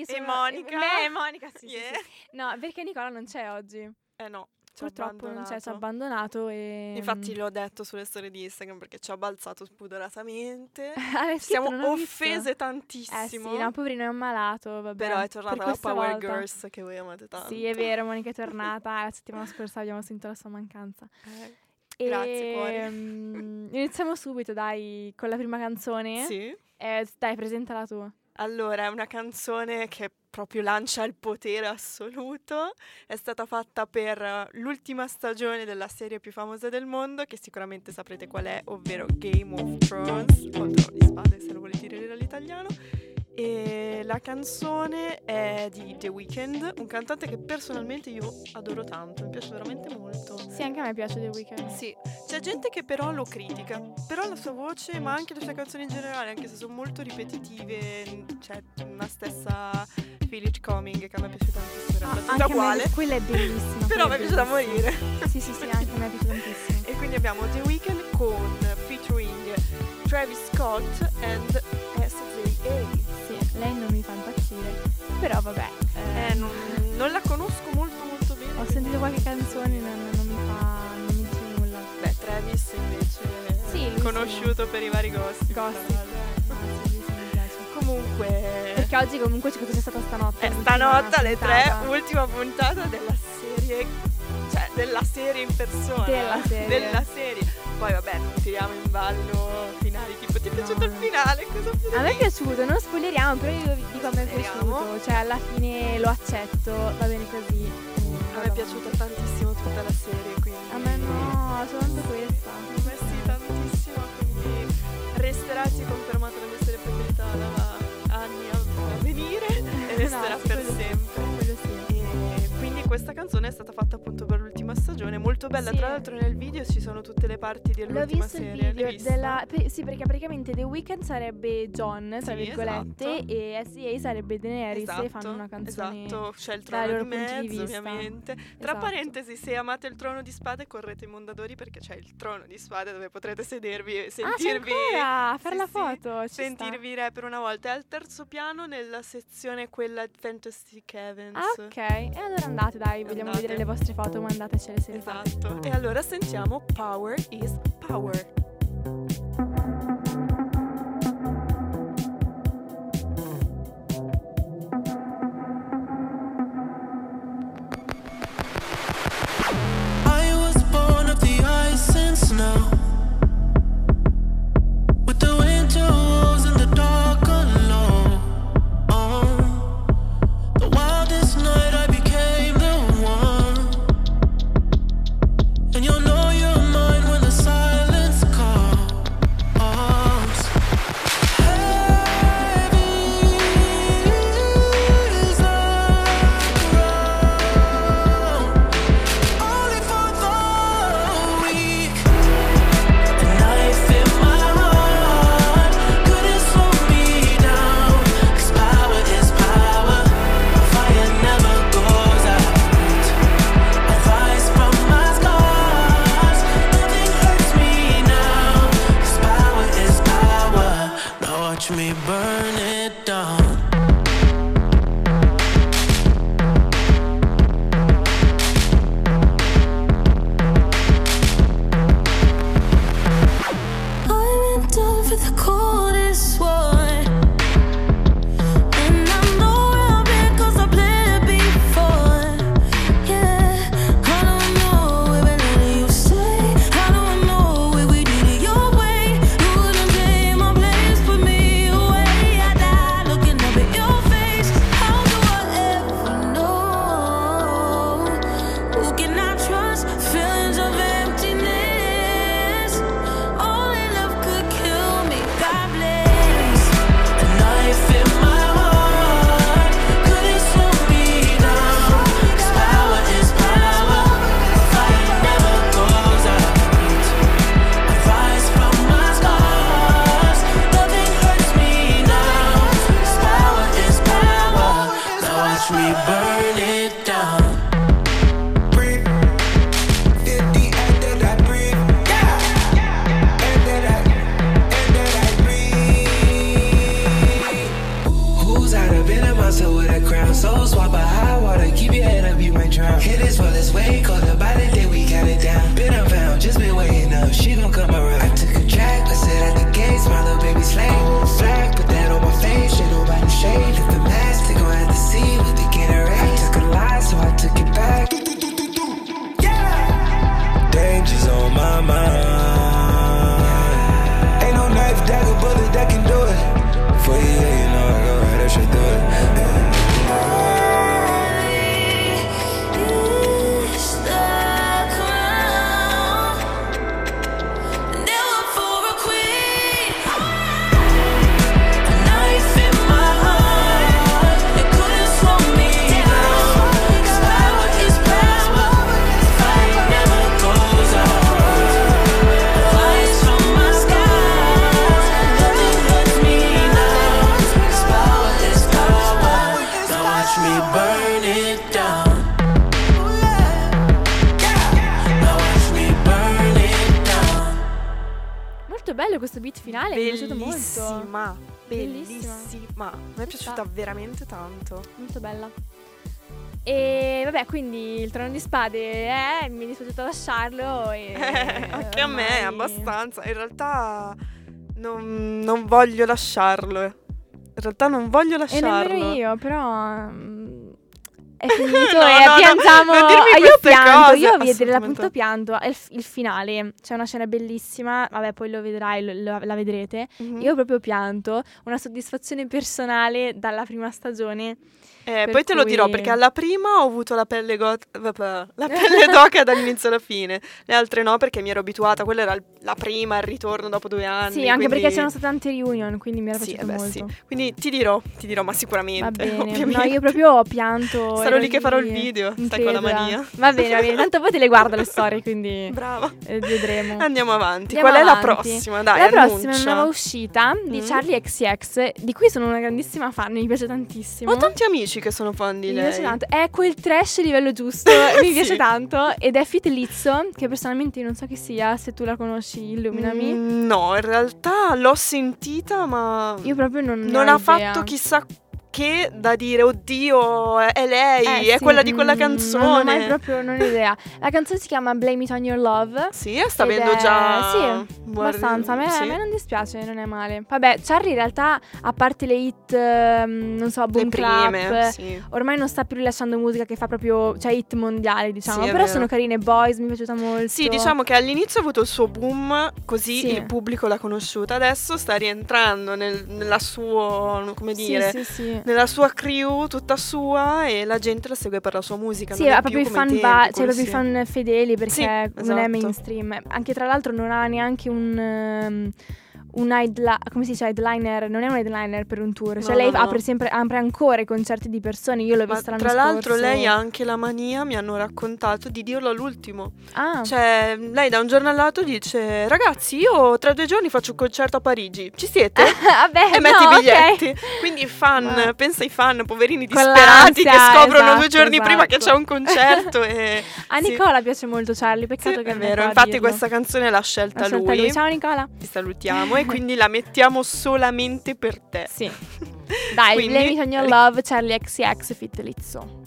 Io E sono Monica. Me e Monica, sì, sì, Yeah. sì. No, perché Nicola non c'è oggi. Eh no, Purtroppo non c'è, ci ha abbandonato. e... Infatti l'ho detto sulle storie di Instagram perché ci ha balzato spudoratamente. Siamo offese Eh tantissimo. sì, no, poverino è ammalato, vabbè. Però è tornata la Power volta. Girls che voi amate tanto. Sì, è vero, Monica è tornata. La settimana scorsa abbiamo sentito la sua mancanza. Eh, Grazie, cuori. Ehm, iniziamo subito, dai, con la prima canzone. Sì. Eh, dai, presentala tu. Allora, è una canzone che proprio lancia il potere assoluto. È stata fatta per eh, l'ultima stagione della serie più famosa del mondo, che sicuramente saprete qual è, ovvero Game of Thrones, o Trono di Spade se lo volete dire all'italiano. E la canzone è di The Weeknd, un cantante che personalmente io adoro tanto, mi piace veramente molto. Sì, anche a me piace The Weeknd. Sì, c'è gente che però lo critica, però la sua voce, ma anche le sue canzoni in generale, anche se sono molto ripetitive, c'è una stessa It Coming che a me piace tantissimo, in Ah, tutta a me- uguale, quella è bellissima. però mi è piace da morire. Sì, sì, sì, anche a me piace tantissimo. E quindi abbiamo The Weeknd con featuring Travis Scott and Però vabbè. Eh, non, non la conosco molto molto bene. Ho sentito qualche canzone, non, non mi fa. non mi dice nulla. Beh, Travis invece Sì, lui sì. conosciuto per i vari gossip. Gossip. sì. Comunque... Perché oggi comunque c'è cosa c'è stata stanotte? Eh, l'ultima stanotte alle tre, ultima puntata della serie, cioè della serie in persona. Della serie. Della serie. Poi vabbè, tiriamo in ballo finali, tipo ti è piaciuto il finale? A me è piaciuto, non spoileriamo, però io dico a me è piaciuto. Cioè, alla fine lo accetto, va bene così. A me è piaciuta tantissimo tutta la serie, quindi... A me no, soltanto questa. A me sì, tantissimo, quindi resterà, è confermata la mia serie preferita da anni a, venire e resterà No, sì, per sì, sempre. quello sì. E quindi questa canzone è stata fatta appunto per l'ultima stagione, molto bella. Sì. Tra l'altro nel video ci sono tutte le parti L'ho dell'ultima visto il serie. L'hai video visto? della. pe- sì, perché praticamente The Weeknd sarebbe John, tra Sì, virgolette, esatto. e SEA sarebbe Daenerys Esatto, e fanno una canzone. Esatto, c'è il trono di di mezzo, vista. ovviamente. Tra Esatto. parentesi, se amate il trono di spade, correte in Mondadori perché c'è il trono di spade dove potrete sedervi e Ah, sentirvi. ancora! Fare sì, la sì, foto! sta. sentirvi re per una volta. È al terzo piano nella sezione quella Fantastic Heavens. Ah, ok. E allora andate, dai, vogliamo Andate. vedere le vostre foto, mandatecele se fate. Esatto. E allora sentiamo Power is Power. Piaciuta veramente tanto. Molto bella. E vabbè, quindi il trono di spade è, mi è dispiaciuto lasciarlo e Anche a me, ormai- abbastanza. In realtà non, non voglio lasciarlo. In realtà non voglio E lasciarlo. nemmeno io, però mm, è finito No, e no, no, piangiamo. dirmi Ah, io pianto, io a vedere assolutamente. appunto pianto. Il, il finale, c'è una scena bellissima, vabbè poi lo vedrai, lo- lo- la vedrete. Mhm. Io proprio pianto, una soddisfazione personale dalla prima stagione. Eh, poi te lo dirò perché alla prima ho avuto la pelle, vabbè, la pelle d'oca dall'inizio alla fine, le altre no perché mi ero abituata, quella era la prima, il ritorno dopo due anni. sì, anche quindi- perché c'erano state tante reunion, quindi mi era Sì, piaciuto eh beh, molto. sì. Quindi ti dirò, ti dirò, ma Va sicuramente. bene, ovviamente. no, io proprio ho pianto. Sarò lì che farò il video, stai con la mania. Va bene, va bene, tanto poi te le guardo le storie, quindi Brava. eh, vedremo. Andiamo avanti. Andiamo Qual è la avanti. prossima? Dai, la prossima è annuncia. una nuova uscita di Mm. Charlie XCX, di cui sono una grandissima fan, mi piace tantissimo. Ho tanti amici che sono fan di mi lei. piace tanto, è quel trash livello giusto, mi Sì. piace tanto ed è Fit Lizzo, che personalmente non so chi sia, se tu la conosci illuminami. Mm, no, in realtà l'ho sentita, ma Io proprio non, non ho ha idea. fatto chissà che da dire, oddio, è lei, Eh, è sì, quella di quella mm, canzone. Non ho mai proprio non ho idea. La canzone si chiama Blame It On Your Love. Sì, sta avendo già... Sì, guardi- abbastanza. A me, sì. a me non dispiace, non è male. Vabbè, Charlie in realtà, a parte le hit, ehm, non so, Le Boom prime, Clap, sì. ormai non sta più rilasciando musica che fa proprio, cioè hit mondiali, diciamo. Sì, Però vero. sono carine Boys, mi è piaciuta molto. Sì, diciamo che all'inizio ha avuto il suo boom, così Sì. il pubblico l'ha conosciuta. Adesso sta rientrando nel- nella sua, come Sì, dire, sì, sì. nella sua crew tutta sua e la gente la segue per la sua musica. Sì, ha proprio i fan, ai ba- cioè proprio fan fedeli perché Sì, non è esatto. mainstream. Anche tra l'altro non ha neanche un. ehm, un headli- come si dice headliner? Non è un headliner per un tour. Cioè, No, lei no, no. apre sempre apre ancora i concerti di persone. Io l'ho Ma vista l'anno tra l'altro scorso. lei ha anche la mania, mi hanno raccontato, di dirlo all'ultimo. Ah, Cioè, lei da un giorno all'altro dice, ragazzi, io tra due giorni faccio un concerto a Parigi, ci siete? vabbè, e metti no, i biglietti. Quindi i fan, Ma- pensa ai fan, poverini disperati che scoprono due esatto, giorni prima che esatto. c'è un concerto. e... A sì. Nicola piace molto Charlie, peccato Sì, che è vero, infatti dirlo. questa canzone l'ha scelta, L'ha scelta lui. Ciao Nicola. Ti salutiamo e quindi la mettiamo solamente per te. Sì. Dai, Quindi- Blame It On Your Love, Charlie XCX, Fit Lizzo.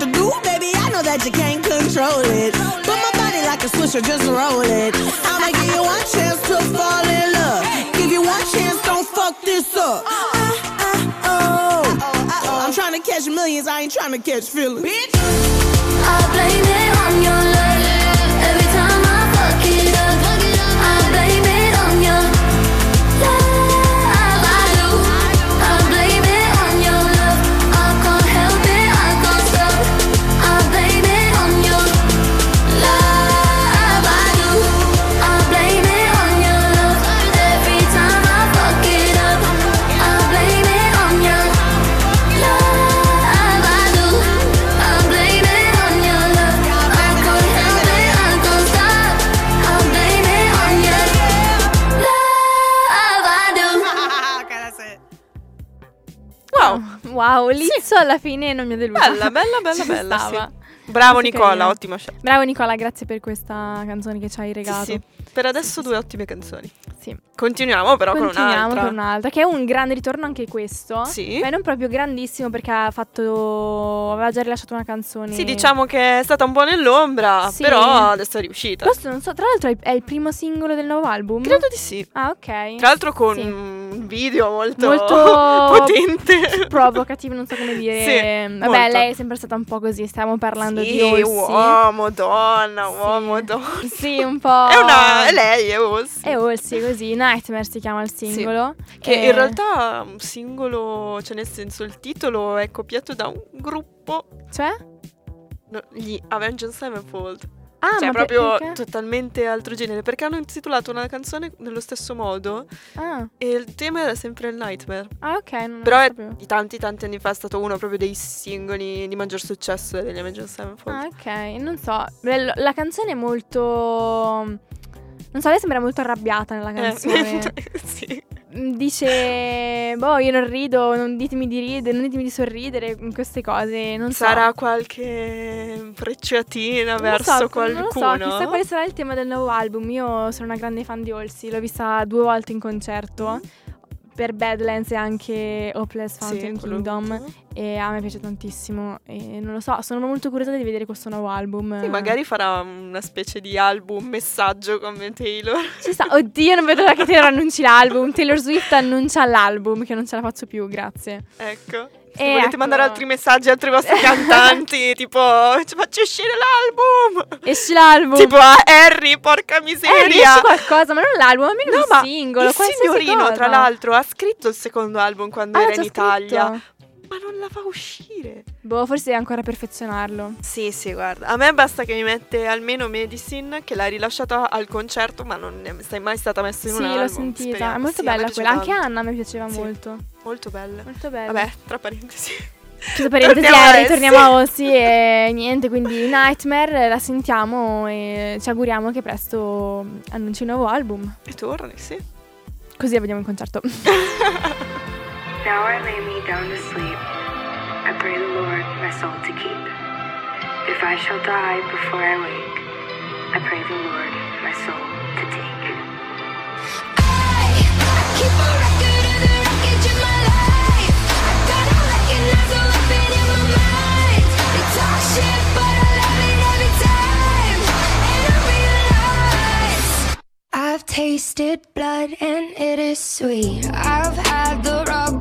To do. Baby, I know that you can't control it. But my body like a swisher, just roll it. I'ma give you one chance to fall in love. Give you you one chance, don't fuck this up. Uh, uh, oh. I'm trying to catch millions, I ain't trying to catch feelings. Bitch, I blame it on your love. Wow, Lizzo alla fine non mi ha deluso. bella, bella, bella, Ci bella. stava. Sì. Bravo Molto Nicola, carina. ottima scelta. Bravo Nicola, grazie per questa canzone che ci hai Sì, regalato. sì. Per adesso due ottime canzoni. Sì. Continuiamo però Continuiamo con un'altra. con un'altra, che è un grande ritorno anche questo. Sì. Ma non proprio grandissimo perché ha fatto. aveva già rilasciato una canzone. Sì, diciamo che è stata un po' nell'ombra, Sì. però adesso è riuscita. Questo non so, tra l'altro è- è il primo singolo del nuovo album. Credo di sì. Ah, ok. Tra l'altro con Sì. Un video molto, Molto potente. provocativo, non so come dire. Sì, Vabbè, molto. lei è sempre stata un po' così. Stiamo parlando Sì, di Olsi. uomo, donna, Sì. uomo, donna. Sì, un po'. È una... È lei, è Olsi. È Olsi, così. Nightmare si chiama il singolo. Che Eh, in realtà un singolo, cioè nel senso il titolo è copiato da un gruppo, Cioè? no, gli Avenged Sevenfold. Ah, cioè proprio perché? totalmente altro genere, perché hanno intitolato una canzone nello stesso modo Ah, e il tema era sempre il Nightmare. ah, ok. Però è di tanti tanti anni fa è stato uno proprio dei singoli di maggior successo degli Avenged Sevenfold. Ah, ok. Non so. La canzone è molto. Non so, lei sembra molto arrabbiata nella Eh, canzone. sì. Mm, Dice, boh, io non rido, non ditemi di ridere, non ditemi di sorridere, mm, queste cose, non so. Sarà qualche frecciatina Non verso so, qualcuno? Non so, chissà quale sarà il tema del nuovo album. Io sono una grande fan di Olsi, l'ho vista due volte in concerto. Per Badlands e anche Hopeless Fountain quello Kingdom e a me piace tantissimo e non lo so, sono molto curiosa di vedere questo nuovo album. Sì, magari farà una specie di album messaggio come Taylor. Ci sta. Oddio, non vedo l'ora che Taylor annunci l'album. Taylor Swift annuncia l'album, che non ce la faccio più, grazie. Ecco. Se E volete ecco. mandare altri messaggi a altri vostri cantanti, tipo ci faccio uscire l'album. Esci l'album. Tipo a Harry, porca eh, miseria. riesci qualcosa, ma non l'album, almeno No, un ma singolo, il signorino, cosa. tra l'altro, ha scritto il secondo album quando Ah, era in Italia, scritto? Ma non la fa uscire. Boh, forse deve ancora perfezionarlo. Sì, sì, guarda. A me basta che mi mette almeno Medicine, che l'ha rilasciata al concerto, ma non è sei mai stata messa in Sì, un l'ho album. sentita. Speriamo. È molto Sì, bella quella. Anche tanto. Anna mi piaceva Sì. molto. Molto bella. Molto bella. Vabbè, tra parentesi. Chiuso parentesi, Torniamo a eh, a Ossi e niente, quindi Nightmare la sentiamo e ci auguriamo che presto annunci un nuovo album. E torni, sì. Così la vediamo in concerto. Now I lay me down to sleep. I pray the Lord my soul to keep. If I shall die before I wake, I pray the Lord my soul to take. I, I Keep a record of the wreckage of my life. I Gotta recognize the weapon in my mind. They talk shit, but I love it every time. And I realize I've tasted blood and it is sweet. I've had the beneath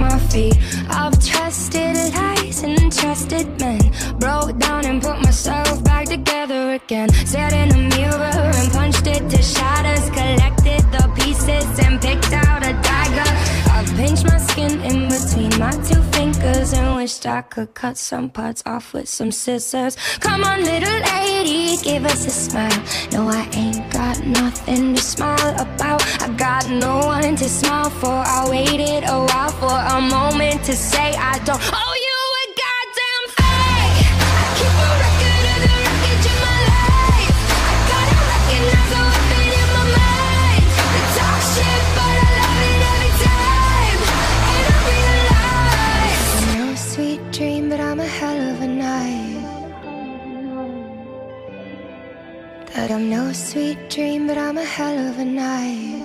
my feet. I've trusted lies and trusted men. Broke down and put myself back together again. Stared in a mirror and punched it to shatters. Collected the pieces and picked out a dagger. I've pinched my skin in between my two fingers and wished I could cut some parts off with some scissors. Come on, little lady, give us a smile. No, I ain't got nothing to smile about. I got no one to smile for. I waited a while for a moment to say I don't owe That I'm no sweet dream, but I'm a hell of a night.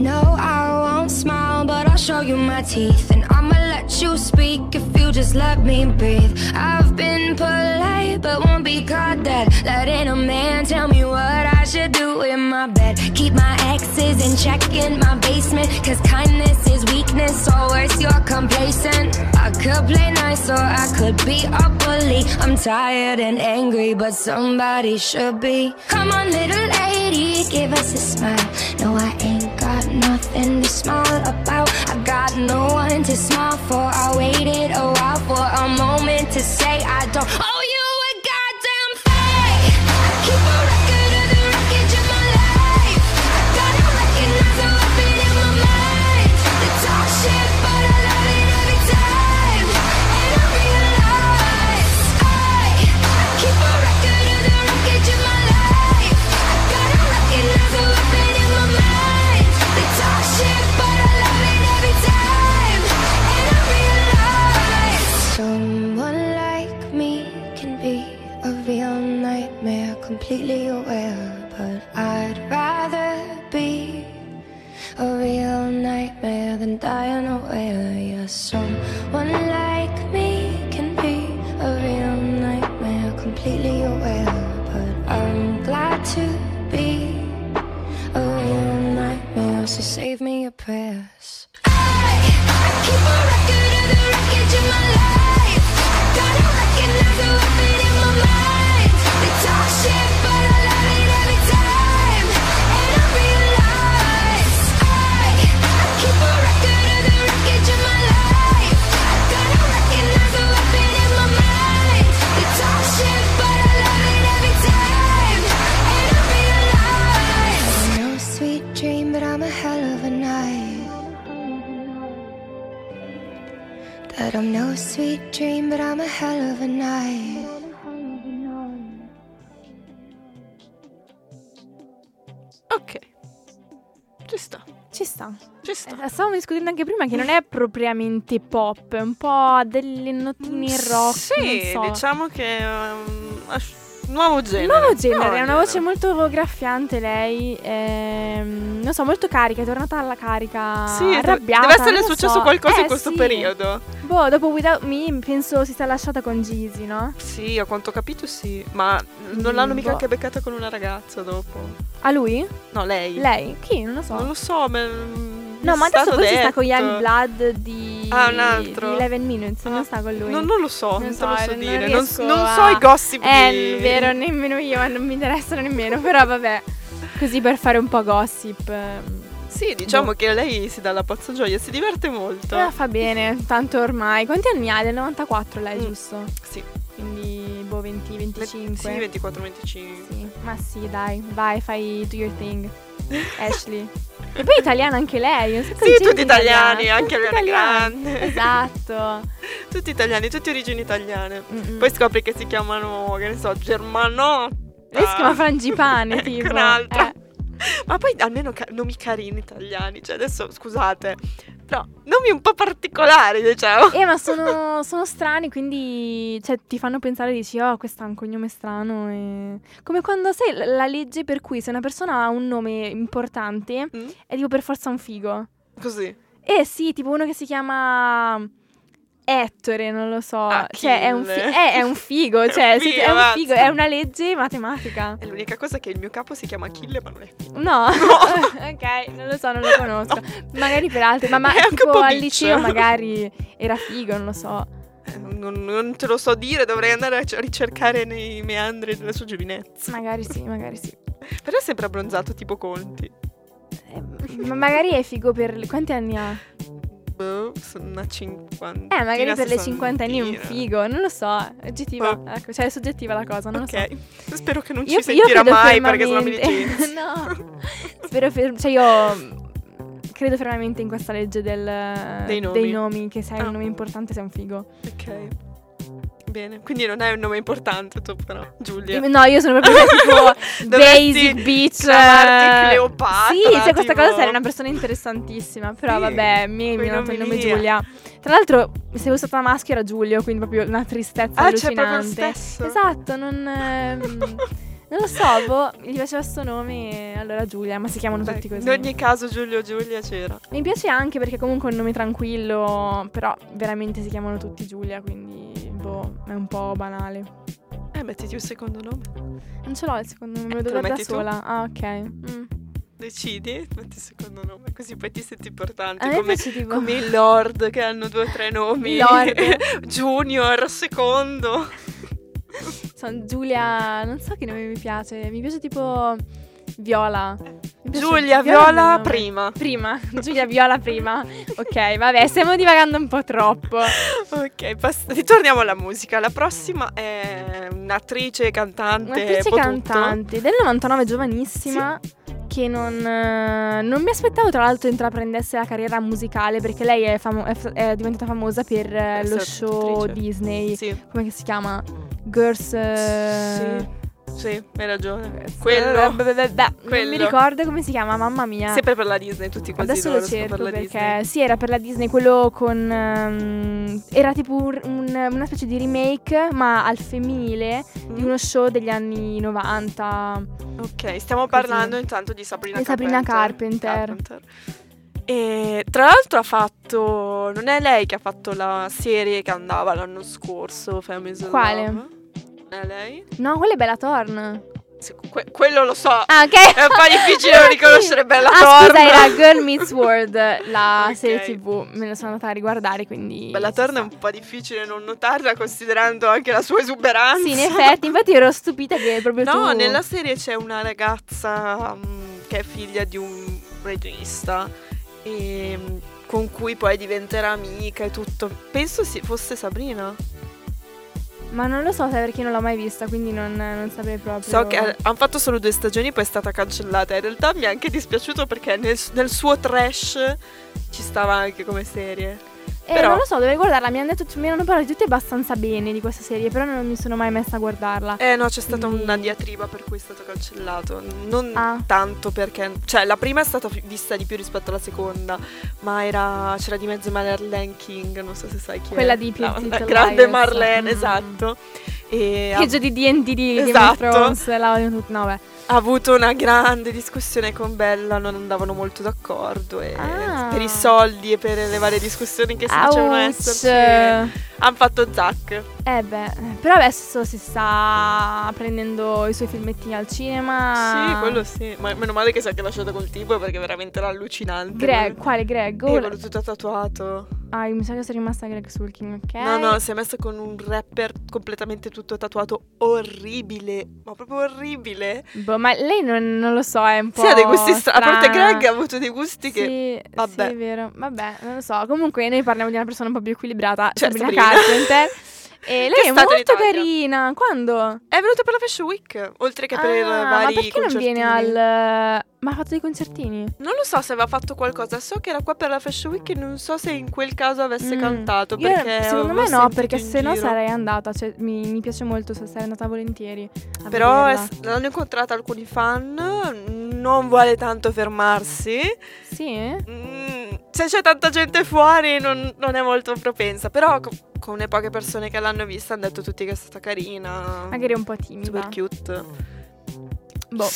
No, I won't smile, but I'll show you my teeth. And I'ma let let you speak if you just let me breathe. I've been polite, but won't be caught dead. Letting a man tell me what I should do in my bed. Keep my exes in check in my basement. Cause kindness is weakness, worse, you're complacent. I could play nice, or I could be a bully. I'm tired and angry, but somebody should be. Come on, little lady, give us a smile. No, I ain't got nothing to smile about. I got no one to smile for. I waited a while for a moment to say I don't owe you discutendo anche prima che non è propriamente pop, è un po' delle notine in rock. Sì, so. diciamo che è un as- nuovo genere. Nuovo genere, Nuovo ha una voce molto graffiante lei, ehm, non so, molto carica, è tornata alla carica, Sì, arrabbiata. deve essere successo so. qualcosa Eh, in questo sì. periodo. Boh, dopo Without Me penso si sia lasciata con Jeezy, no? Sì, a quanto ho capito sì, ma non l'hanno mica boh. anche beccata con una ragazza dopo. A lui? No, lei. Lei? Chi? Non lo so. Non lo so, ma... no, ma adesso forse sta con Young Blood di, Ah, un altro. di 11 Minutes, non Ah, sta con lui. Non, non lo so, Non non, so, lo so non dire. Non, riesco non a- so i gossip Eh, di... vero, nemmeno io, ma non mi interessano nemmeno, però vabbè. Così per fare un po' gossip. ehm, Sì, diciamo Boh. che lei si dà la pazza gioia, si diverte molto. Eh, fa bene, tanto ormai. Quanti anni ha? Del 94 lei, Mm. giusto? Sì. Quindi, boh, 20, 25. Sì, 24-25. Sì, ma sì, dai, vai, fai do your thing. Ashley. E poi italiana anche lei. Sì, tutti italiani, italiana, anche Ariana. Grande. Esatto. Tutti italiani, tutti origini italiane. Mm-mm. Poi scopri che si chiamano, che ne so, Germanotta. Lei si chiama Frangipane, Ecco tipo. un altro. Eh. Ma poi almeno ca- nomi carini italiani. Cioè, adesso scusate, però nomi un po' particolari, diciamo. Eh, ma sono, sono strani, quindi cioè, ti fanno pensare, dici, oh, questo ha un cognome strano. E... Come quando sai la- la legge per cui se una persona ha un nome importante, Mm? è tipo per forza un figo. Così. Eh sì, tipo uno che si chiama Ettore, non lo so. Achille. Cioè, è un, fi- eh, è un figo, È un cioè, figo, se- è un figo, è una legge matematica. E l'unica cosa è che il mio capo si chiama Achille, ma non è figo. No, ok, non lo so, non lo conosco. Magari per altri, ma, ma È tipo al liceo magari era figo, non lo so. Eh, Non, non te lo so dire, dovrei andare a ricercare nei meandri della sua giovinezza. Magari sì, magari sì. Però è sempre abbronzato tipo Conti. Eh, ma magari è figo per... Quanti anni ha? Boh, sono una cinquantina. Eh, magari per le 50 anni è un figo, non lo so, è oggettiva. Boh. Ecco, cioè è soggettiva la cosa, non lo so. Spero che non Io, ci sentirà mai perché sono Jeans. no, spero fer- cioè io credo fermamente in questa legge del, Dei nomi. che se hai Ah. un nome importante sei un figo. Ok. Bene, quindi non è un nome importante tu però, Giulia. No, io sono proprio tipo basic bitch. eh, Cleopatra, Sì, cioè questa tipo. cosa sarei una persona interessantissima. Però Sì, vabbè, mi mi è nato il nome eh. Giulia. Tra l'altro, se fosse stata maschio era Giulio, quindi proprio una tristezza Ah, proprio allucinante. stesso. Esatto, non. ehm, Non lo so, boh, gli piaceva sto nome, allora Giulia, ma si chiamano Beh, tutti così. in ogni caso Giulio Giulia c'era. Mi piace anche perché comunque è un nome tranquillo, però veramente si chiamano tutti Giulia, quindi boh, è un po' banale. Eh, mettiti un secondo nome. Non ce l'ho il secondo nome, me lo devo da metti tu? sola. Ah, ok. Mm. Decidi, metti il secondo nome, così poi ti senti importante. A me come, tipo... come i Lord che hanno due o tre nomi. Lord. Junior, secondo. Sono Giulia, non so che nome mi piace, mi piace tipo Viola. Piace- Giulia, Viola, prima. Prima, Giulia Viola prima. Ok, vabbè, stiamo divagando un po' troppo. Ok, pas- ritorniamo alla musica. La prossima è un'attrice, cantante. Un'attrice un po' tutto. cantante del 99, giovanissima. Che non, eh, non mi aspettavo tra l'altro intraprendesse la carriera musicale perché lei è, famo- è f- è diventata famosa per eh, lo show attrice. Disney. Sì, Come si chiama? Girls. eh, sì, sì, hai ragione. Quello. beh, Non mi Quello. ricordo come si chiama, mamma mia. Sempre per la Disney, tutti quasi Adesso lo cerco per perché Disney. sì, era per la Disney quello con ehm, era tipo un- un- una specie di remake, ma al femminile di Mm. uno show degli anni 90. Ok, stiamo Così. parlando intanto di Sabrina Di Sabrina Carpenter. E tra l'altro ha fatto. Non è lei che ha fatto la serie che andava l'anno scorso, Families Quale? Love? È lei? No, quella è Bella Thorne. Que- quello lo so. Ah, ok. È un po' difficile non riconoscere Bella ah, Thorne. scusa, era Girl Meets World, la Ok. serie TV. Me la sono andata a riguardare, quindi Bella Thorne è un po' difficile non notarla considerando anche la sua esuberanza. Sì, in effetti, infatti ero stupita che proprio tu No, nella serie c'è una ragazza mm, che è figlia di un regista e mm, con cui poi diventerà amica e tutto. Penso si- fosse Sabrina. Ma non lo so, perché non l'ho mai vista, quindi non, non saprei proprio. So che hanno fatto solo due stagioni, poi è stata cancellata. In realtà mi è anche dispiaciuto perché nel, nel suo trash ci stava anche come serie. Eh, Però- non lo so, dovrei guardarla. Mi hanno, detto, mi hanno parlato tutti abbastanza bene di questa serie, però non mi sono mai messa a guardarla. Eh no, c'è stata Quindi- una diatriba per cui è stato cancellato. Non Ah. tanto perché. Cioè, la prima è stata vista di più rispetto alla seconda. Ma era. c'era di mezzo Marlene King, non so se sai chi Quella è. di la, Pretty la grande. Marlene, Mm. esatto. E ha, Peggio di D&D di Game Esatto. of Thrones, la. No, beh. ha avuto una grande discussione con Bella, non andavano molto d'accordo. Ah. per i soldi e per le varie discussioni che si Ouch. esserci, hanno fatto Zack. Eh beh, però adesso si sta prendendo i suoi filmettini al cinema. Sì, quello sì. Ma meno male che si è anche lasciato col tipo perché veramente era allucinante. Greg, quale Greg? Eh, Oh, quello tutto tatuato. Ah, mi sa che sono rimasta Greg Sulkin, ok? No, no, si è messo con un rapper completamente tutto tatuato. Orribile. Ma proprio orribile. Boh, ma lei non, non lo so, è un po'. Sì, ha dei gusti strani. A parte. Greg ha avuto dei gusti che. Sì, vabbè. sì, è vero. Vabbè, non lo so. Comunque noi parliamo di una persona un po' più equilibrata, Cioè, Sabrina Sabrina. Carpenter. E lei Che è molto carina. Quando? È venuto per la Fashion Week. Oltre che per Ah, vari ma perché non viene concertini. al... Ma ha fatto dei concertini? Non lo so se aveva fatto qualcosa. So che era qua per la Fashion Week e non so se in quel caso avesse Mm. cantato. Io- secondo me no, perché se no sarei andata. Cioè, mi, mi piace molto, se sarei andata volentieri. Però è- l'hanno incontrata alcuni fan. Non vuole tanto fermarsi. Sì? Mm, se c'è tanta gente fuori non, non è molto propensa, però co- con le poche persone che l'hanno vista hanno detto tutti che è stata carina, Magari un po' super timida. cute. Boh.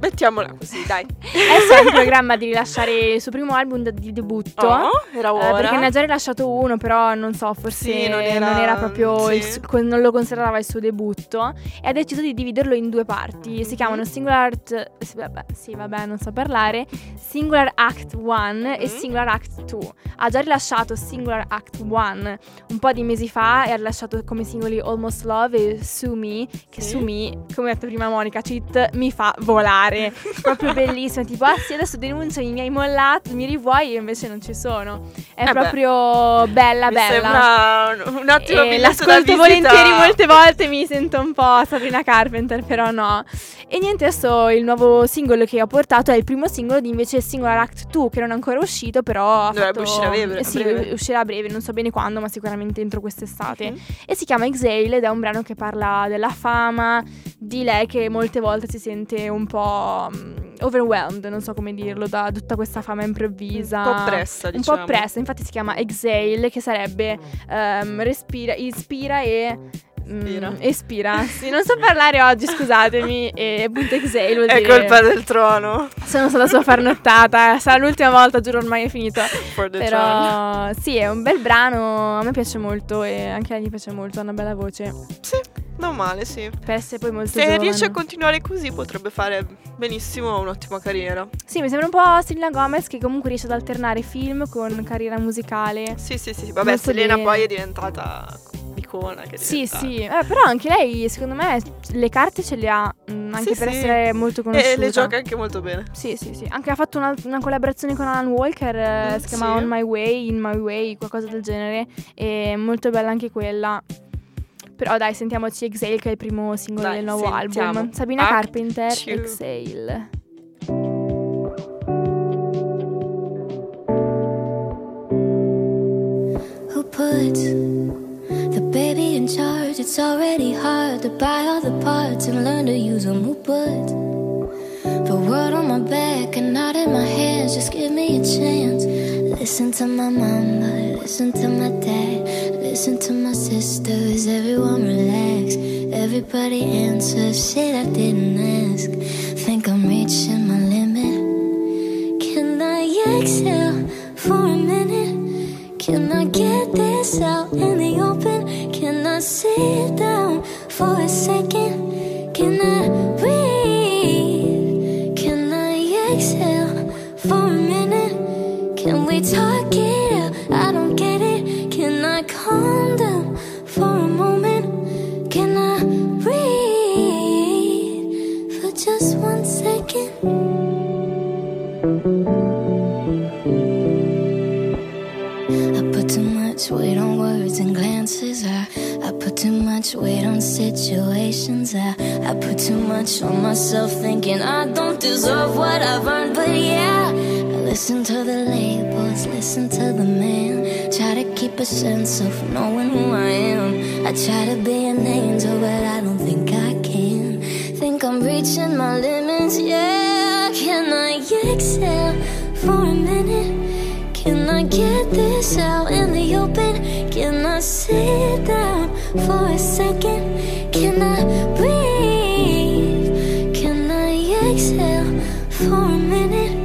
Mettiamola così, dai. Adesso è in programma di rilasciare il suo primo album di debutto. Oh, era Eh, ora. perché ne ha già rilasciato uno, però non so, forse Sì, non non era- era, proprio sì. il non lo considerava il suo debutto. E ha deciso di dividerlo in due parti. Si Mhm. chiamano Singular Art. sì, Vabbè, sì, vabbè, non so parlare. Singular Act 1 e Mhm. Singular Act 2. Ha già rilasciato Singular Act 1 un po' di mesi fa e ha rilasciato come singoli Almost Love e Sue Me. Che. Sue Me, come ha detto prima Monica Cheat, mi fa volare. proprio bellissima. Tipo, ah sì, adesso denuncio i miei mollati, mi rivuoi e invece non ci sono. È Eh beh. proprio bella, Mi bella. sembra un, un ottimo E l'ascolto volentieri molte volte, mi sento un po' Sabrina Carpenter, però no. E niente, adesso il nuovo singolo che ho portato è il primo singolo di invece Singular Act 2, che non è ancora uscito, però Dovrebbe fatto- uscire a breve- a Sì, breve. uscirà a breve, non so bene quando, ma sicuramente entro quest'estate. Mhm. E si chiama Exhale ed è un brano che parla della fama, di lei che molte volte si sente un po' mm, overwhelmed, non so come dirlo, da tutta questa fama improvvisa. Un po' oppressa, Un diciamo. po' oppressa, infatti si chiama Exhale, che sarebbe ehm, respira, ispira e Ispira. Mm, espira, sì. Non so parlare oggi, scusatemi. E punto Exhale vuol È dire... colpa del trono. Sono stata sua farnottata. Sarà l'ultima volta, giuro, ormai è finito. Però sì, è un bel brano. A me piace molto e anche a lei piace molto. Ha una bella voce. Sì, non male, sì. Per essere poi molto Se giovane. riesce a continuare così potrebbe fare benissimo un'ottima carriera. Sì, mi sembra un po' Selena Gomez che comunque riesce ad alternare film con carriera musicale. Sì, sì, sì. Vabbè, Molto Selena bene. poi è diventata icona. Che è Sì, diventata. sì, eh, però anche lei secondo me le carte ce le ha, mm, anche Sì, per sì. essere molto conosciuta. E le gioca anche molto bene. Sì, sì, sì. Anche ha fatto una, una collaborazione con Alan Walker, eh, Mm, si chiama sì. On My Way, In My Way, qualcosa del genere. E molto bella anche quella. Però dai, sentiamoci Exhale che è il primo singolo Dai, del nuovo sentiamo. album. Sabina Act Carpenter, two. Exhale. Who put the baby in charge? It's already hard to buy all the parts and learn to use them. Who put the world on my back and not in my hands? Just give me a chance. Listen to my mama, listen to my dad, listen to my sisters. Everyone relax. Everybody answers shit I didn't ask. Think I'm reaching my limit. Can I exhale for a minute? Can I get this out in the open? Can I sit down for a second? Much weight on situations. I, I put too much on myself, thinking I don't deserve what I've earned. But yeah, I listen to the labels, listen to the man. Try to keep a sense of knowing who I am. I try to be an angel, but I don't think I can. Think I'm reaching my limits, yeah. Can I exhale for a minute? Can I get this out in the open? Can I sit for a second? Can I breathe? Can I exhale for a minute?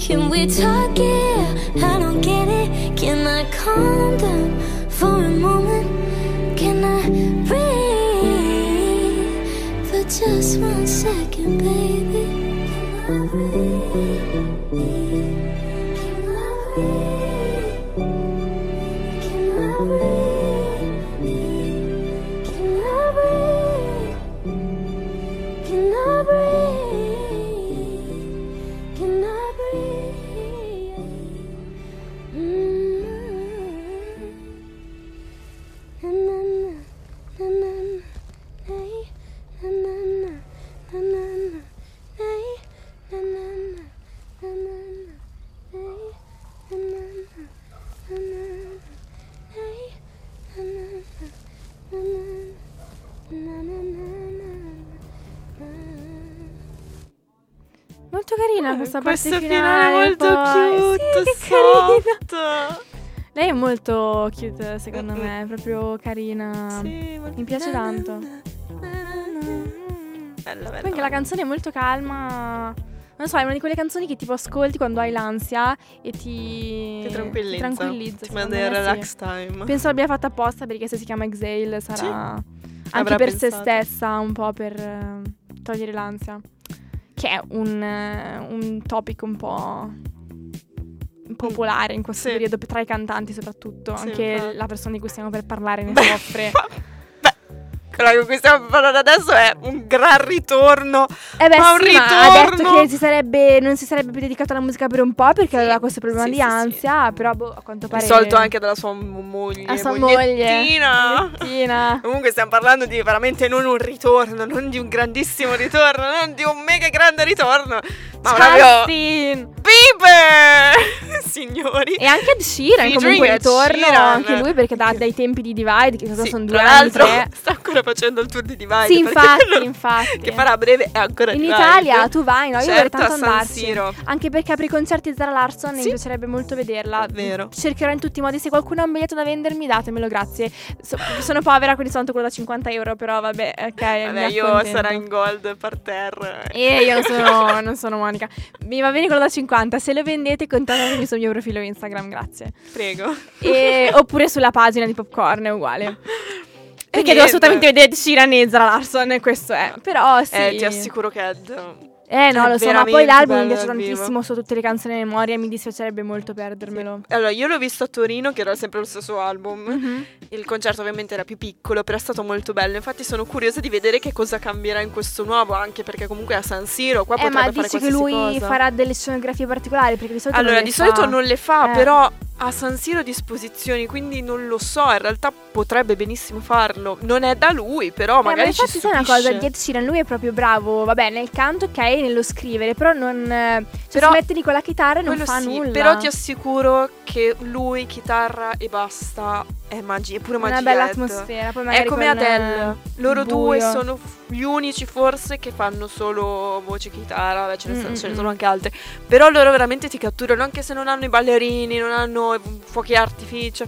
Can we talk it? I don't get it. Can I calm down for a moment? Can I breathe for just one second, baby? Questa parte Questa finale. finale molto poi. cute, Sì, soft. Lei è molto cute, secondo me, è proprio carina. Sì, Mi piace tanto. Bella, bella. Poi anche la canzone è molto calma. Non so, è una di quelle canzoni che tipo ascolti quando hai l'ansia e ti, Ti tranquillizza. tranquillizza, Ti manda in me sì. relax time. Penso l'abbia fatta apposta perché se si chiama Exhale sarà Sì. anche Avrà per se pensato. stessa, un po' per eh, togliere l'ansia. Che è un, eh, un topic un po' popolare in questo Sì. periodo tra i cantanti soprattutto. Sì, anche infatti. la persona di cui stiamo per parlare ne soffre. Quella con cui stiamo parlando adesso è un gran ritorno. Eh beh, Ma un sì, ma ha detto ritorno! che si sarebbe, non si sarebbe più dedicato alla musica per un po' perché aveva questo problema sì, di sì, sì. ansia, però boh, a quanto pare... Risolto anche dalla sua mo- moglie. a sua moglie. mogliettina. Mogliettina. Comunque stiamo parlando di veramente non un ritorno, non di un grandissimo ritorno, non di un mega grande ritorno, ma proprio! Bieber! sì, signori. E anche Ed Sheeran comunque ritorno, Sheeran. anche lui perché da, dai tempi di Divide, che cosa Sì, sono due anni, tre. sta ancora facendo il tour di Divide. Sì, infatti, quello infatti. Che farà a breve è ancora In Divide. Italia tu vai, no? Io vorrei Certo, tanto a San andarci. Siro. Anche perché apre i concerti di Zara Larson Sì. mi piacerebbe molto vederla. Vero. Cercherò in tutti i modi. Se qualcuno ha un biglietto da vendermi, datemelo, grazie. So- sono povera, quindi sono quello da 50 euro. Però vabbè, ok. Vabbè, io sarò in gold parterre. E io non sono, non sono Monica. Mi va bene quello da 50. Se lo vendete, contattatemi sul mio profilo Instagram, grazie. Prego. E- oppure sulla pagina di Popcorn, è uguale. Perché devo assolutamente vedere Ed Sheeran e Zara Larson, questo è. Però sì. Eh, ti assicuro che Ed Eh no, È lo so, ma poi l'album mi piace tantissimo, so tutte le canzoni a memoria mi dispiacerebbe molto perdermelo. Allora, io l'ho visto a Torino, che era sempre lo stesso album. Mhm. Il concerto ovviamente era più piccolo, però è stato molto bello. Infatti sono curiosa di vedere che cosa cambierà in questo nuovo, anche perché comunque è a San Siro, qua Eh, ma potrebbe fare dici che lui cosa. farà delle scenografie particolari? Perché di solito Allora, non le di solito fa. non le fa, Eh. però a San Siro disposizioni, quindi non lo so, in realtà potrebbe benissimo farlo. Non è da lui, però Eh, ma magari ci infatti sai una stupisce. cosa, di Ed Sheeran lui è proprio bravo, vabbè, nel canto ok, nello scrivere, però non... Cioè, Però- si mette lì con la chitarra e non fa sì, nulla. Però ti assicuro che lui, chitarra e basta, è magia, è pure magia. Una bella atmosfera, poi È come Adele. Loro il due buio. sono gli unici forse che fanno solo voce chitarra, vabbè, ce ne, Mm, sono- ce ne sono anche altre. Però loro veramente ti catturano anche se non hanno i ballerini, non hanno fuochi artificio.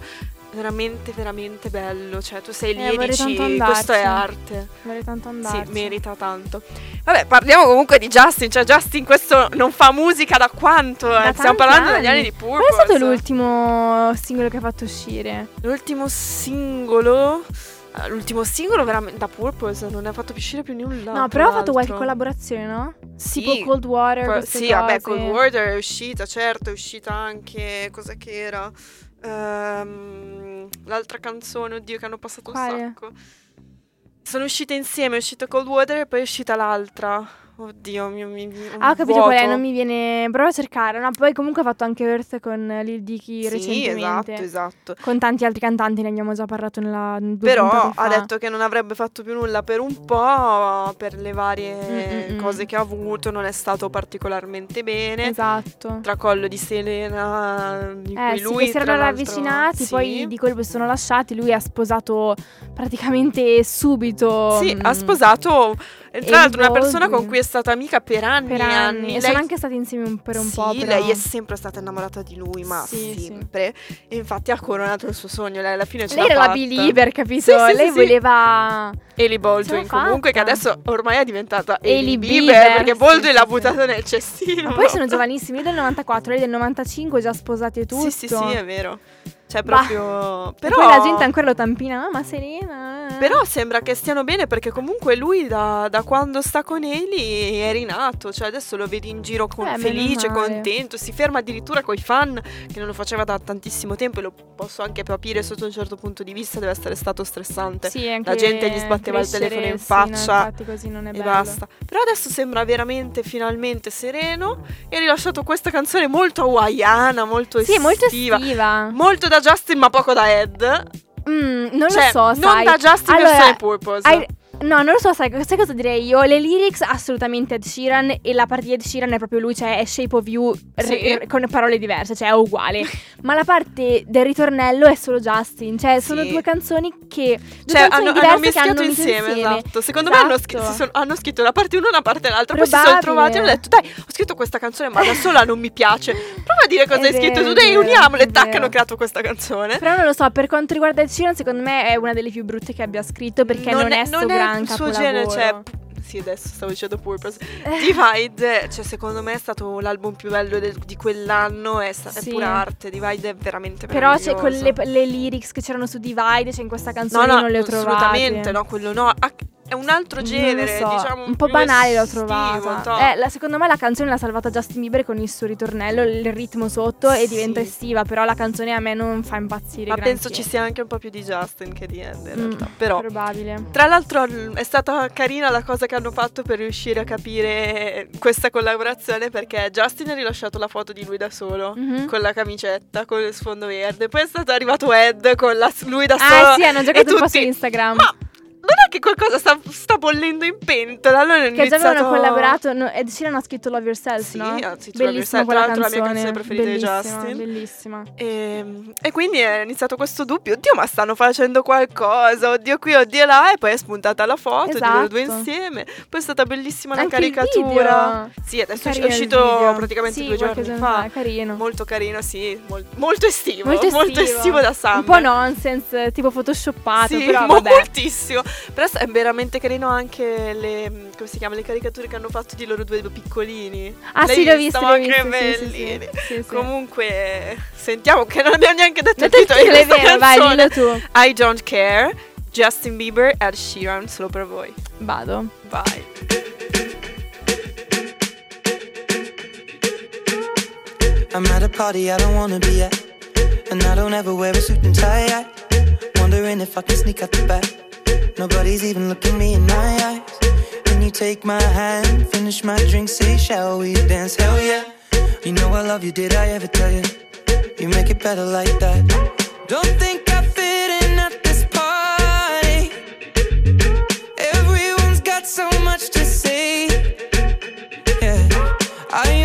Veramente, veramente bello. Cioè, tu sei lì Eh, e dici: questo è andarci." arte. Vorrei tanto Sì, andarci. merita tanto. Vabbè, parliamo comunque di Justin. Cioè, Justin questo non fa musica da quanto? Da eh? Stiamo parlando dagli anni. anni di Purple. Qual è stato l'ultimo singolo che ha fatto uscire? L'ultimo singolo. eh, L'ultimo singolo veramente da Purpose non ne ha fatto più uscire più nulla. no, però ha fatto qualche collaborazione, no? Sì. Tipo Cold Water, queste sì, vabbè, cose. Cold Water è uscita, certo, è uscita anche. Cos'è che era? Ehm, l'altra canzone, oddio, che hanno passato Quale? un sacco. Sono uscite insieme, è uscita Cold Water e poi è uscita l'altra. Oddio, mi, mi, mi- Ah, ho capito qual è, non mi viene. Prova a cercare. No, poi comunque ha fatto anche Earth con Lil Dicky Sì, recentemente. esatto, esatto. Con tanti altri cantanti, ne abbiamo già parlato nella. Però ha detto che non avrebbe fatto più nulla per un po', per le varie Mm, mm, mm. cose che ha avuto, non è stato particolarmente bene. Esatto. Tracollo di Selena, di Eh cui sì, lui che si erano ravvicinati, sì. poi di colpo si sono lasciati. Lui ha sposato praticamente subito. Sì, mm, ha sposato eh, tra l'altro una persona con cui è stata amica per anni per e anni. E Lei- sono anche stati insieme un- per un sì, po'. Però. lei è sempre stata innamorata di lui, ma Sì, sì. sempre. E infatti ha coronato il suo sogno, lei alla fine ce Lei l'ha era la fatta. believer, capito? Sì, sì, lei sì, sì. voleva. Hailey Baldwin comunque che fatta. adesso ormai è diventata Hailey Hailey Bieber, Bieber perché sì, Baldwin sì, l'ha sì. buttato nel cestino. Ma poi sono giovanissimi, lui del 94, lei del 95, già sposati e tutto. Sì, sì, sì, è vero. Cioè Bah. proprio E però poi la gente ancora lo tampina, "Ah, ma Serena. eh." Però sembra che stiano bene perché comunque lui da, da quando sta con Hailey è rinato, cioè adesso lo vedi in giro con- Eh, felice, contento, si ferma addirittura coi fan che non lo faceva da tantissimo tempo e lo posso anche capire sotto un certo punto di vista, deve essere stato stressante Sì, anche La gente gli sbatteva il telefono in sì, no, faccia così non è e bello. basta. Però adesso sembra veramente finalmente sereno e ha rilasciato questa canzone molto hawaiana, molto Sì, è molto estiva. estiva. Molto da Justin ma poco da Ed. Mm, non cioè, lo so, non sai. da Justin Allora, versione Purpose. hai- No, non lo so, sai, sai cosa direi io? Le lyrics assolutamente Ed Sheeran e la parte di Ed Sheeran è proprio lui, cioè è Shape of You Sì. r- con parole diverse, cioè è uguale. Ma la parte del ritornello è solo Justin, cioè sono Sì. due canzoni che due Cioè, canzoni hanno, hanno mischiato hanno messo insieme, esatto. Secondo me hanno, scri- Esatto. sono- hanno scritto una parte una e una parte l'altra. Poi si sono trovati e hanno detto: Dai, ho scritto questa canzone, ma da sola non mi piace. Prova a dire cosa È hai scritto vero, tu. è Dai, uniamole. è Tac, hanno creato questa canzone. Però non lo so, per quanto riguarda Ed Sheeran, secondo me è una delle più brutte che abbia scritto perché non, è sto gran il suo genere, cioè. Sì, adesso stavo dicendo Purpose. Divide, cioè, secondo me è stato l'album più bello del- di quell'anno. È, sta- è Sì. pura arte. Divide è veramente Però c'è con le, le lyrics che c'erano su Divide, cioè in questa No, canzone no, non le ho trovate. assolutamente no, quello no. Ah, È un altro genere, so, diciamo. un po' banale l'ho trovata. Eh, la- secondo me la canzone l'ha salvata Justin Bieber con il suo ritornello, il ritmo sotto e Sì. diventa estiva, però la canzone a me non fa impazzire. Ma penso granché. ci sia anche un po' più di Justin che di Ed in Mm, realtà. Però. Probabile. Tra l'altro è stata carina la cosa che hanno fatto per riuscire a capire questa collaborazione perché Justin ha rilasciato la foto di lui da solo Mhm. con la camicetta, con il sfondo verde, poi è stato arrivato Ed con la- lui da solo. Ah sì, hanno e giocato un po' su tutti, Instagram. Ma è che qualcosa sta, sta bollendo in pentola. Allora Che già avevano collaborato. no, Ed Sheeran ha scritto Love Yourself, Sì, no? ha scritto Love Bellissima Yourself, tra l'altro la mia canzone. preferita di bellissima, Justin. Bellissima. E, e quindi è iniziato questo dubbio, oddio ma stanno facendo qualcosa, oddio qui, oddio là, e poi è spuntata la foto di loro due Esatto. insieme, poi è stata bellissima la Anche caricatura. Sì, adesso è Carino il uscito praticamente Sì, due giorni fa. Carino. Molto carino, sì, mol- molto estivo, Molto molto estivo. estivo da Summer. Un po' nonsense, tipo photoshoppato, Sì, però mo- moltissimo. Però è veramente carino anche le, come si chiama, le caricature che hanno fatto di loro due piccolini. Ah L'hai sì, l'ho visto? visto, Ma l'ho che visto, sì, sì, bellini. sì, sì, sì. Comunque, sentiamo che non abbiamo neanche detto il titolo di questa vero, vai, dillo tu. I Don't Care, Justin Bieber, Ed Sheeran, solo per voi. Vado. Vai. I'm at a party I don't wanna be at. And I don't ever wear a suit and tie. I wondering if I can sneak out the back. Nobody's even looking me in my eyes. Then you take my hand, finish my drink, say, Shall we dance? Hell yeah. You know I love you, did I ever tell you? You make it better like that. Don't think I fit in at this party. Everyone's got so much to say. Yeah, I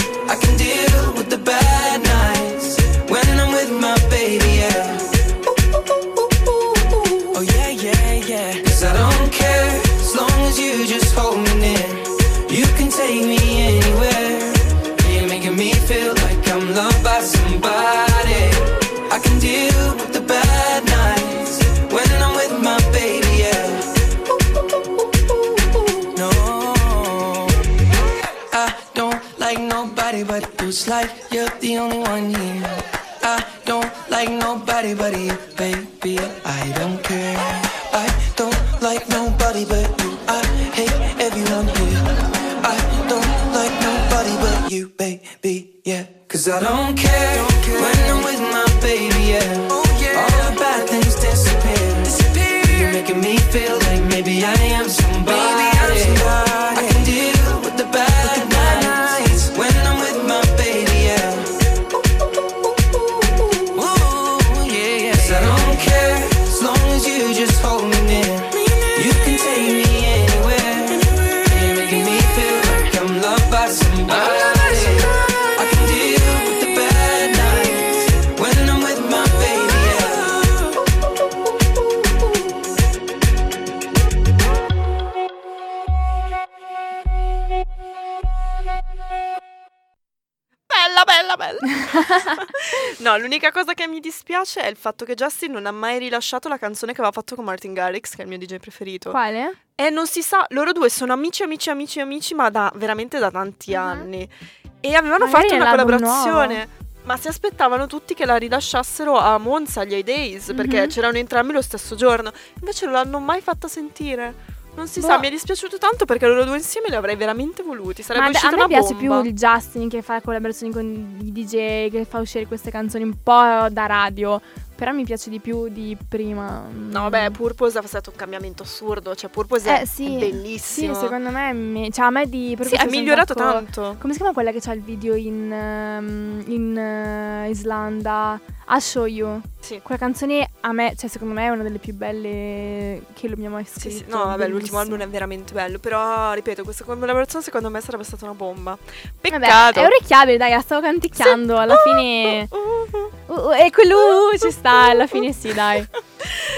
Dispiace è il fatto che Justin non ha mai rilasciato la canzone che aveva fatto con Martin Garrix, che è il mio DJ preferito. Quale? E non si sa, loro due sono amici, amici, amici, amici, ma da veramente da tanti Ah. anni. E avevano Magari fatto una collaborazione. Ma si aspettavano tutti che la rilasciassero a Monza agli A-Days, perché Mhm. c'erano entrambi lo stesso giorno. Invece non l'hanno mai fatta sentire. Non si Boh. sa, mi è dispiaciuto tanto perché loro due insieme li avrei veramente voluti. Sarebbe Ma ad- a uscita me piace bomba. più il Justin che fa collaborazioni con i DJ, che fa uscire queste canzoni un po' da radio. Però mi piace di più di prima. No, vabbè, Purpose è stato un cambiamento assurdo. Cioè, Purpose è, Eh sì, è bellissimo. Sì, secondo me, mi- cioè a me di Sì, Purpose è sono un migliorato sacco- tanto. Come si chiama quella che c'ha il video in, ehm, in eh, Islanda? I'll Show You. Sì. Quella canzone a me, cioè secondo me è una delle più belle che lo abbiamo mai Sì, scritto. sì, no, vabbè, l'ultimo bellissima. album è veramente bello. Però, ripeto, questa collaborazione secondo me sarebbe stata una bomba. Vabbè, Peccato. è orecchiabile, dai, la stavo canticchiando. Alla Sì. fine. Uh, uh, uh. Uh, uh, e quello uh, ci sta, alla fine sì, dai.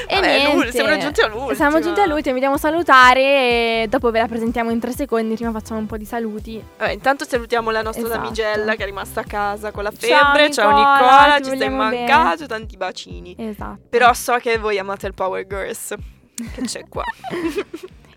E Vabbè, niente. siamo giunti all'ultima. Siamo giunti all'ultimo, vediamo salutare e dopo ve la presentiamo in tre secondi, prima facciamo un po' di saluti. Vabbè, intanto salutiamo la nostra Esatto. damigella che è rimasta a casa con la Ciao, febbre. Ciao Nicola, Nicola, ti ci stai vogliamo bene. tanti bacini. Esatto. Però so che voi amate il Power Girls. Che c'è qua.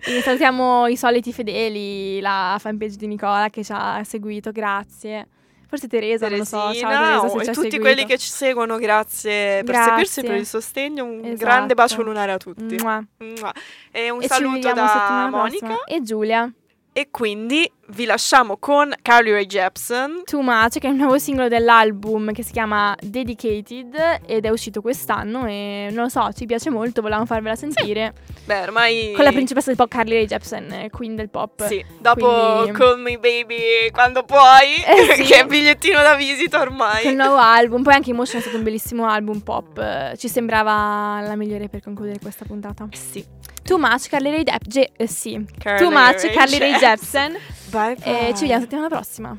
E salutiamo i soliti fedeli, la fanpage di Nicola che ci ha seguito, grazie. Forse Teresa, non lo so. Ciao Teresina, Teresa, se e tutti seguito. quelli che ci seguono, grazie, per Grazie. seguirci, per il sostegno. Un Esatto. grande bacio lunare a tutti. Mua. Mua. E un E saluto da Monica. prossima. E Giulia. E quindi vi lasciamo con Carly Rae Jepsen. Too Much, che è il nuovo singolo dell'album che si chiama Dedicated ed è uscito quest'anno e non lo so, ci piace molto, volevamo farvela sentire. Beh, ormai. Con la principessa del pop Carly Rae Jepsen, eh, queen del pop. Sì, dopo Quindi- Call Me Baby quando puoi, Eh sì. che è bigliettino da visita ormai. Col nuovo album, poi anche Emotion è stato un bellissimo album pop. eh, Ci sembrava la migliore per concludere questa puntata. Sì. Too Much, Carly Rae Jepsen. eh, sì. Carly Too Much, Rae Carly Rae Jepsen. Jepsen. Bye bye. E ci vediamo settimana prossima.